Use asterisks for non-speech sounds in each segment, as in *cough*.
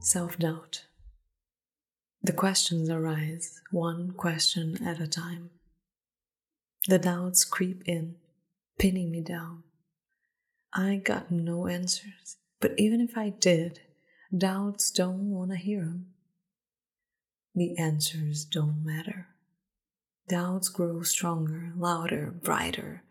Self doubt. The questions arise one question at a time. The doubts creep in, pinning me down. I got no answers, but even if I did, doubts don't want to hear them. The answers don't matter. Doubts grow stronger, louder, brighter.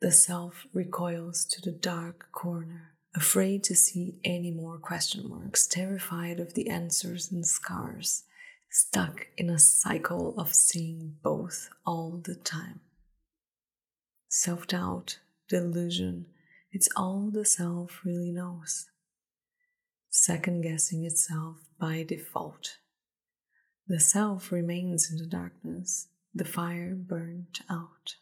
The self recoils to the dark corner, afraid to see any more question marks, terrified of the answers and scars, stuck in a cycle of seeing both all the time. Self doubt, delusion, it's all the self really knows. Second guessing itself by default. The self remains in the darkness, the fire burnt out.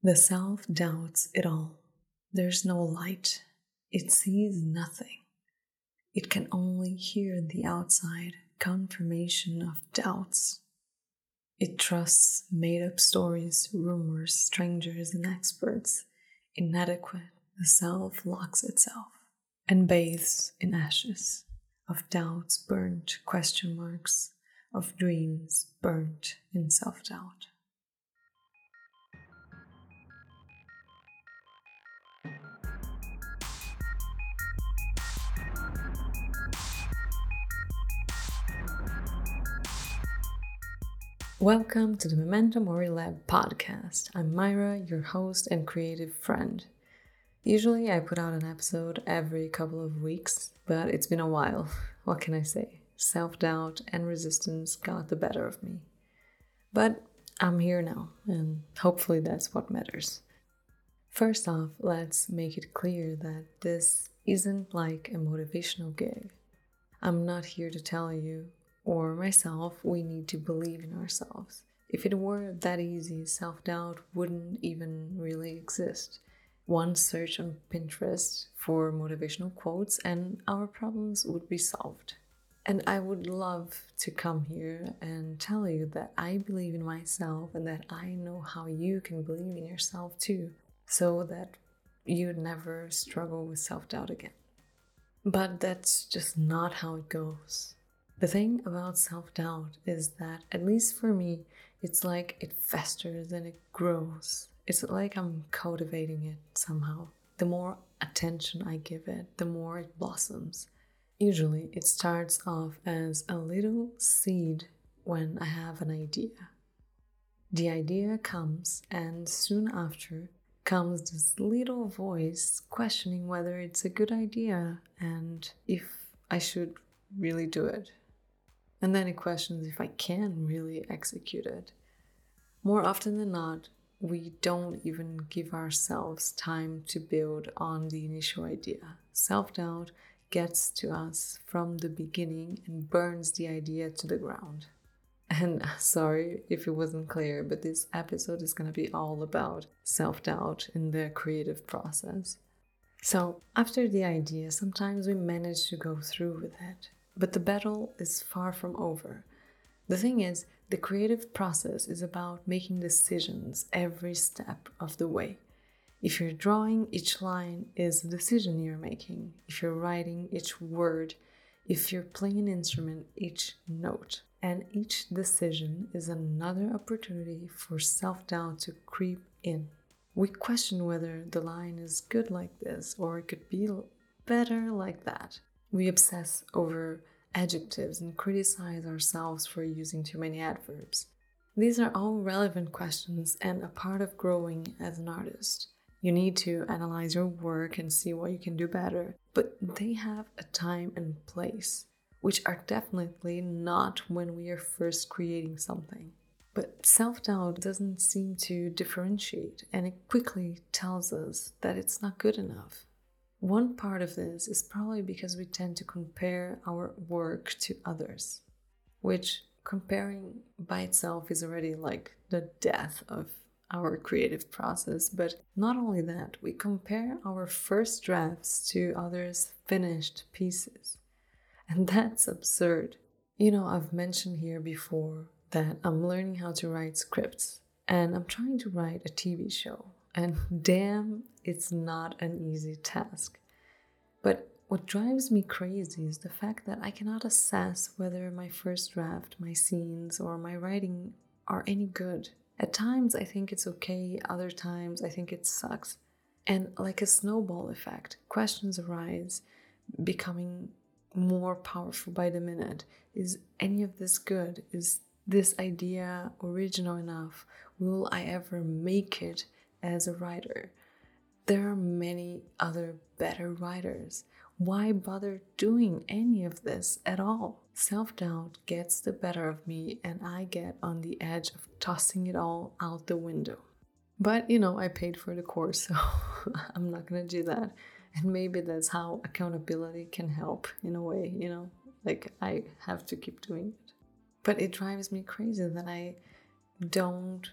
The self doubts it all. There's no light. It sees nothing. It can only hear the outside confirmation of doubts. It trusts made up stories, rumors, strangers, and experts. Inadequate, the self locks itself and bathes in ashes of doubts burnt question marks of dreams burnt in self doubt. Welcome to the Memento Mori Lab podcast. I'm Myra, your host and creative friend. Usually, I put out an episode every couple of weeks, but it's been a while. *laughs* What can I say? self doubt, and resistance got the better of me. But I'm here now, and hopefully that's what matters. First off, let's make it clear that this isn't like a motivational gig. I'm not here to tell you or myself we need to believe in ourselves. If it were that easy, self doubt wouldn't even really exist. One search on Pinterest for motivational quotes, and our problems would be solved. And I would love to come here and tell you that I believe in myself and that I know how you can believe in yourself too, so that you'd never struggle with self doubt again. But that's just not how it goes. The thing about self doubt is that, at least for me, it's like it festers and it grows. It's like I'm cultivating it somehow. The more attention I give it, the more it blossoms. Usually, it starts off as a little seed when I have an idea. The idea comes, and soon after comes this little voice questioning whether it's a good idea and if I should really do it. And then it questions if I can really execute it. More often than not, we don't even give ourselves time to build on the initial idea. Self doubt gets to us from the beginning and burns the idea to the ground. And *laughs* sorry if it wasn't clear, but this episode is going to be all about self doubt in the creative process. So, after the idea, sometimes we manage to go through with it, but the battle is far from over. The thing is, the creative process is about making decisions every step of the way. If you're drawing, each line is a decision you're making. If you're writing, each word. If you're playing an instrument, each note. And each decision is another opportunity for self doubt to creep in. We question whether the line is good like this or it could be better like that. We obsess over adjectives and criticize ourselves for using too many adverbs. These are all relevant questions and a part of growing as an artist. You need to analyze your work and see what you can do better, but they have a time and place, which are definitely not when we are first creating something. But self doubt doesn't seem to differentiate, and it quickly tells us that it's not good enough. One part of this is probably because we tend to compare our work to others, which comparing by itself is already like the death of our creative process. But not only that, we compare our first drafts to others' finished pieces. And that's absurd. You know, I've mentioned here before that I'm learning how to write scripts and I'm trying to write a TV show. And damn, it's not an easy task. But what drives me crazy is the fact that I cannot assess whether my first draft, my scenes, or my writing are any good. At times I think it's okay, other times I think it sucks. And like a snowball effect, questions arise, becoming more powerful by the minute. Is any of this good? Is this idea original enough? Will I ever make it as a writer? There are many other better writers. Why bother doing any of this at all? Self doubt gets the better of me, and I get on the edge of tossing it all out the window. But you know, I paid for the course, *laughs* so I'm not gonna do that. And maybe that's how accountability can help in a way, you know? Like I have to keep doing it. But it drives me crazy that I don't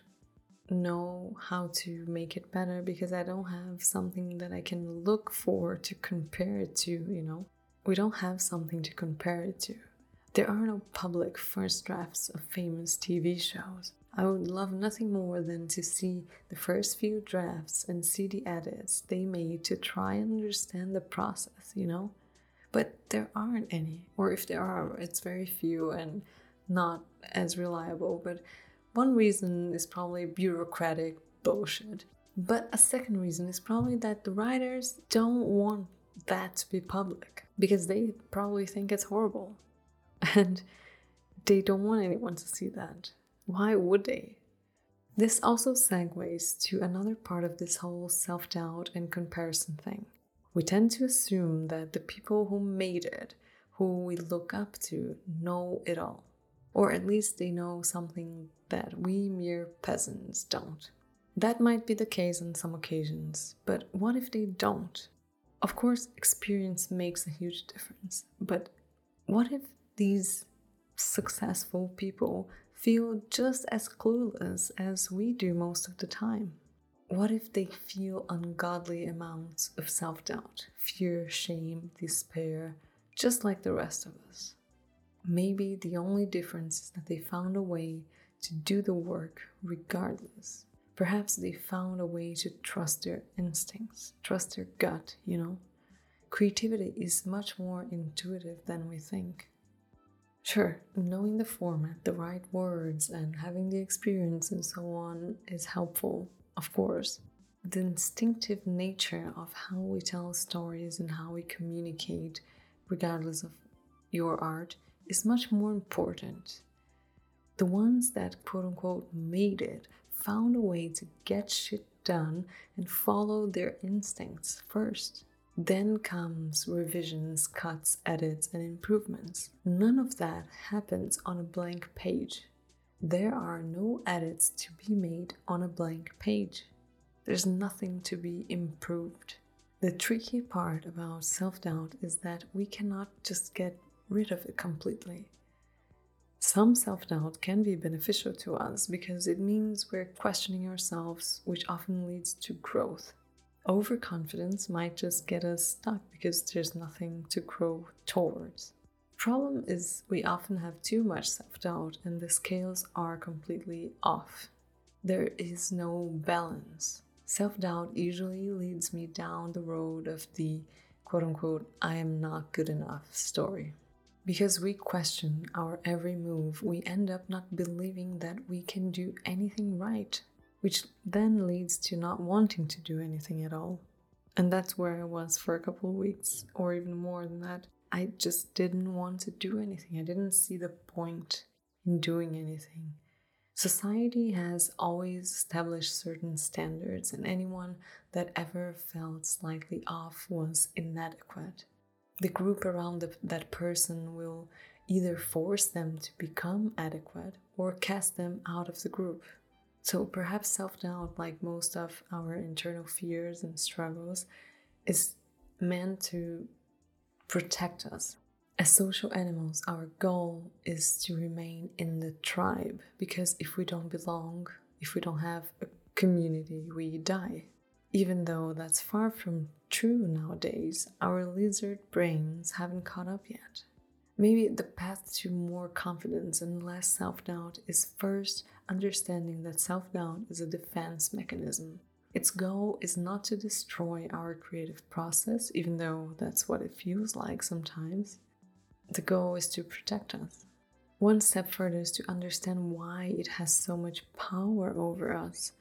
know how to make it better because I don't have something that I can look for to compare it to, you know? We don't have something to compare it to. There are no public first drafts of famous TV shows. I would love nothing more than to see the first few drafts and see the edits they made to try and understand the process, you know? But there aren't any, or if there are, it's very few and not as reliable. But one reason is probably bureaucratic bullshit. But a second reason is probably that the writers don't want that to be public because they probably think it's horrible. *laughs* And they don't want anyone to see that. Why would they? This also segues to another part of this whole self doubt and comparison thing. We tend to assume that the people who made it, who we look up to, know it all or at least they know something that we mere peasants don't. That might be the case on some occasions, but what if they don't? Of course, experience makes a huge difference, but what if these successful people feel just as clueless as we do most of the time? What if they feel ungodly amounts of self doubt, fear, shame, despair, just like the rest of us? Maybe the only difference is that they found a way to do the work regardless. Perhaps they found a way to trust their instincts, trust their gut, you know? Creativity is much more intuitive than we think. Sure, knowing the format, the right words, and having the experience and so on is helpful, of course. The instinctive nature of how we tell stories and how we communicate, regardless of your art, is much more important. The ones that quote unquote made it found a way to get shit done and follow their instincts first. Then comes revisions, cuts, edits, and improvements. None of that happens on a blank page. There are no edits to be made on a blank page. There's nothing to be improved. The tricky part about self doubt is that we cannot just get rid of it completely. Some self doubt can be beneficial to us because it means we're questioning ourselves, which often leads to growth. Overconfidence might just get us stuck because there's nothing to grow towards. Problem is, we often have too much self doubt and the scales are completely off. There is no balance. Self doubt usually leads me down the road of the quote unquote, I am not good enough story. Because we question our every move, we end up not believing that we can do anything right, which then leads to not wanting to do anything at all. And that's where I was for a couple of weeks, or even more than that. I just didn't want to do anything. I didn't see the point in doing anything. Society has always established certain standards, and anyone that ever felt slightly off was inadequate the group around the, that person will either force them to become adequate or cast them out of the group. So perhaps self doubt, like most of our internal fears and struggles, is meant to protect us. As social animals, our goal is to remain in the tribe because if we don't belong, if we don't have a community, we die. Even though that's far from true nowadays, our lizard brains haven't caught up yet. Maybe the path to more confidence and less self doubt is first understanding that self doubt is a defense mechanism. Its goal is not to destroy our creative process, even though that's what it feels like sometimes. The goal is to protect us. One step further is to understand why it has so much power over us.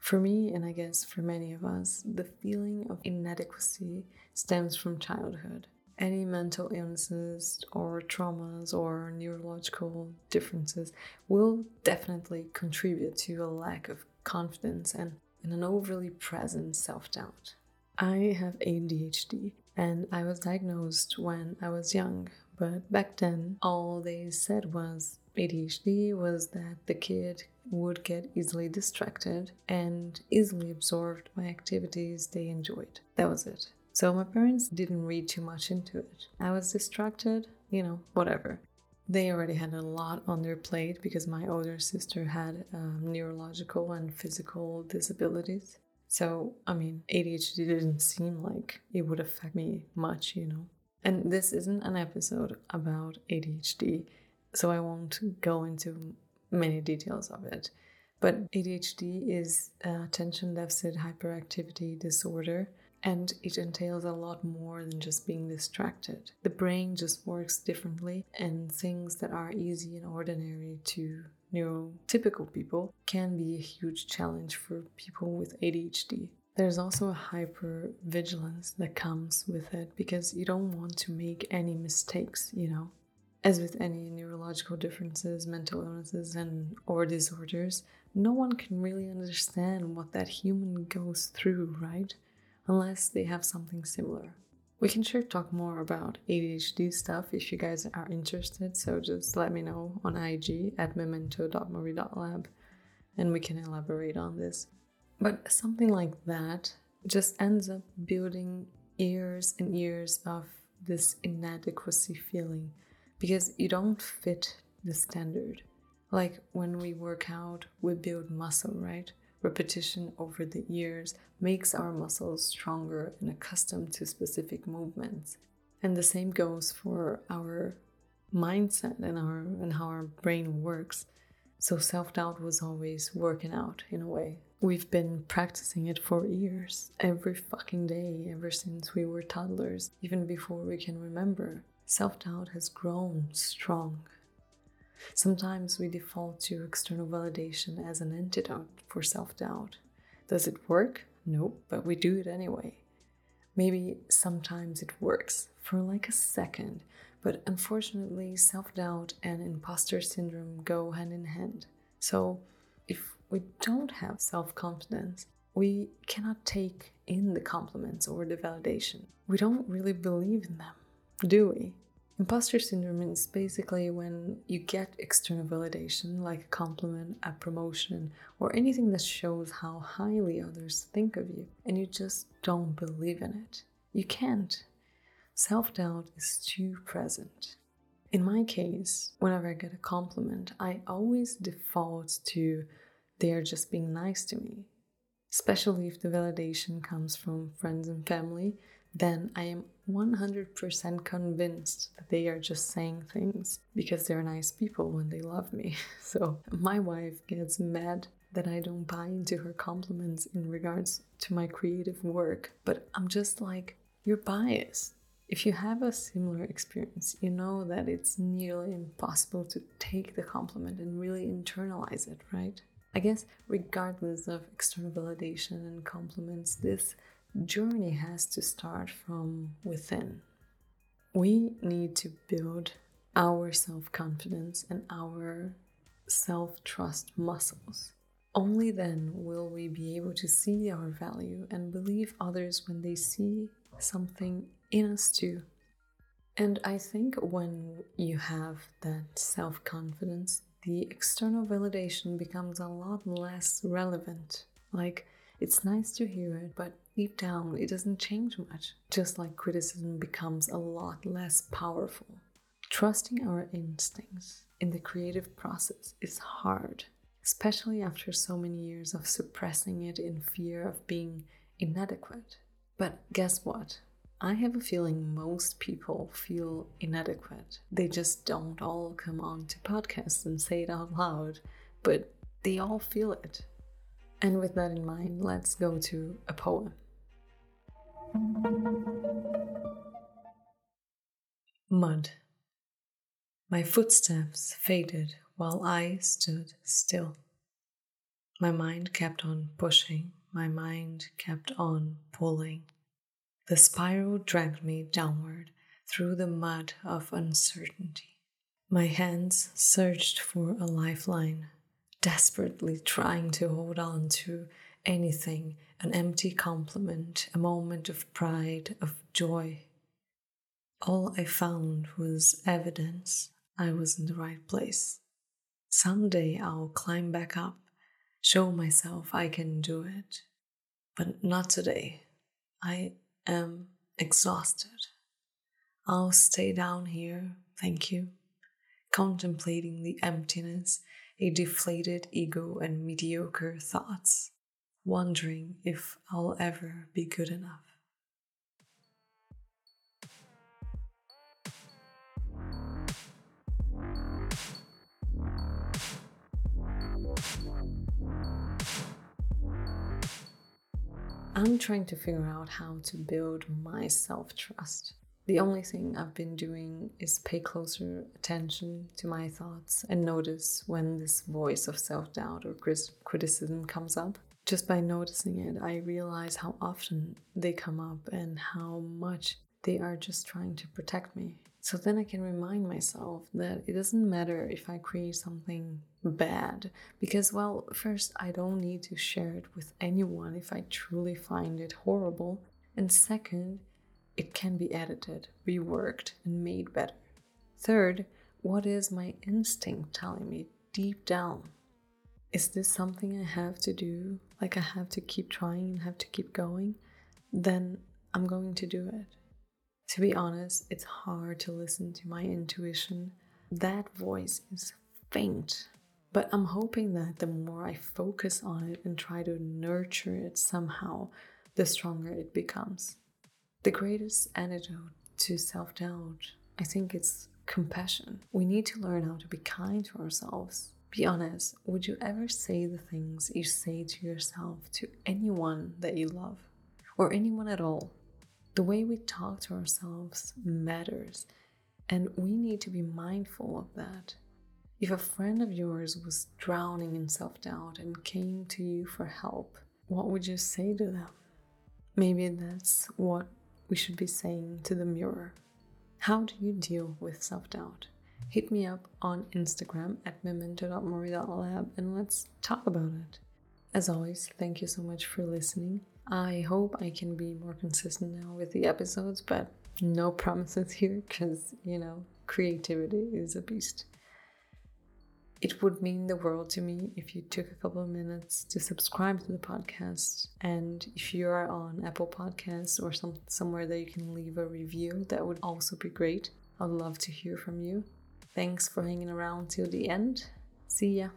For me, and I guess for many of us, the feeling of inadequacy stems from childhood. Any mental illnesses or traumas or neurological differences will definitely contribute to a lack of confidence and, an overly present self doubt. I have ADHD and I was diagnosed when I was young but back then, all they said was ADHD was that the kid would get easily distracted and easily absorbed by activities they enjoyed. That was it. So my parents didn't read too much into it. I was distracted, you know, whatever. They already had a lot on their plate because my older sister had um, neurological and physical disabilities. So, I mean, ADHD didn't seem like it would affect me much, you know. And this isn't an episode about ADHD, so I won't go into many details of it. But ADHD is attention deficit hyperactivity disorder, and it entails a lot more than just being distracted. The brain just works differently, and things that are easy and ordinary to neurotypical people can be a huge challenge for people with ADHD. There's also a hyper vigilance that comes with it because you don't want to make any mistakes, you know. As with any neurological differences, mental illnesses, and or disorders, no one can really understand what that human goes through, right? Unless they have something similar. We can sure talk more about ADHD stuff if you guys are interested, so just let me know on IG at memento.mori.lab and we can elaborate on this. But something like that just ends up building years and years of this inadequacy feeling because you don't fit the standard. Like when we work out, we build muscle, right? Repetition over the years makes our muscles stronger and accustomed to specific movements. And the same goes for our mindset and our and how our brain works. So self-doubt was always working out in a way. We've been practicing it for years, every fucking day, ever since we were toddlers, even before we can remember. Self doubt has grown strong. Sometimes we default to external validation as an antidote for self doubt. Does it work? Nope, but we do it anyway. Maybe sometimes it works for like a second, but unfortunately, self doubt and imposter syndrome go hand in hand. So, if we don't have self confidence, we cannot take in the compliments or the validation. We don't really believe in them, do we? Imposter syndrome is basically when you get external validation, like a compliment, a promotion, or anything that shows how highly others think of you, and you just don't believe in it. You can't. Self doubt is too present. In my case, whenever I get a compliment, I always default to they are just being nice to me. Especially if the validation comes from friends and family, then I am 100% convinced that they are just saying things because they're nice people when they love me. *laughs* So my wife gets mad that I don't buy into her compliments in regards to my creative work, but I'm just like, you're biased. If you have a similar experience, you know that it's nearly impossible to take the compliment and really internalize it, right? I guess, regardless of external validation and compliments, this journey has to start from within. We need to build our self confidence and our self trust muscles. Only then will we be able to see our value and believe others when they see something in us too. And I think when you have that self confidence, the external validation becomes a lot less relevant. Like, it's nice to hear it, but deep down, it doesn't change much, just like criticism becomes a lot less powerful. Trusting our instincts in the creative process is hard, especially after so many years of suppressing it in fear of being inadequate. But guess what? I have a feeling most people feel inadequate. They just don't all come on to podcasts and say it out loud, but they all feel it. And with that in mind, let's go to a poem. Mud. My footsteps faded while I stood still. My mind kept on pushing, my mind kept on pulling. The spiral dragged me downward through the mud of uncertainty. My hands searched for a lifeline, desperately trying to hold on to anything an empty compliment, a moment of pride, of joy. All I found was evidence I was in the right place. Someday I'll climb back up, show myself I can do it. But not today. I am exhausted. I'll stay down here, thank you, contemplating the emptiness, a deflated ego, and mediocre thoughts wondering if I'll ever be good enough. I'm trying to figure out how to build my self trust. The only thing I've been doing is pay closer attention to my thoughts and notice when this voice of self doubt or criticism comes up just by noticing it, I realize how often they come up and how much they are just trying to protect me. So then I can remind myself that it doesn't matter if I create something bad, because, well, first, I don't need to share it with anyone if I truly find it horrible. And second, it can be edited, reworked, and made better. Third, what is my instinct telling me deep down? is this something I have to do? Like I have to keep trying and have to keep going? Then I'm going to do it. To be honest, it's hard to listen to my intuition. That voice is faint. But I'm hoping that the more I focus on it and try to nurture it somehow, the stronger it becomes. The greatest antidote to self doubt, I think it's compassion. We need to learn how to be kind to ourselves be honest, would you ever say the things you say to yourself to anyone that you love or anyone at all? The way we talk to ourselves matters, and we need to be mindful of that. If a friend of yours was drowning in self doubt and came to you for help, what would you say to them? Maybe that's what we should be saying to the mirror. How do you deal with self doubt? hit me up on Instagram at memento.mori.lab and let's talk about it. As always, thank you so much for listening. I hope I can be more consistent now with the episodes, but no promises here because, you know, creativity is a beast. It would mean the world to me if you took a couple of minutes to subscribe to the podcast. And if you are on Apple Podcasts or some, somewhere that you can leave a review, that would also be great. I'd love to hear from you. Thanks for hanging around till the end. See ya.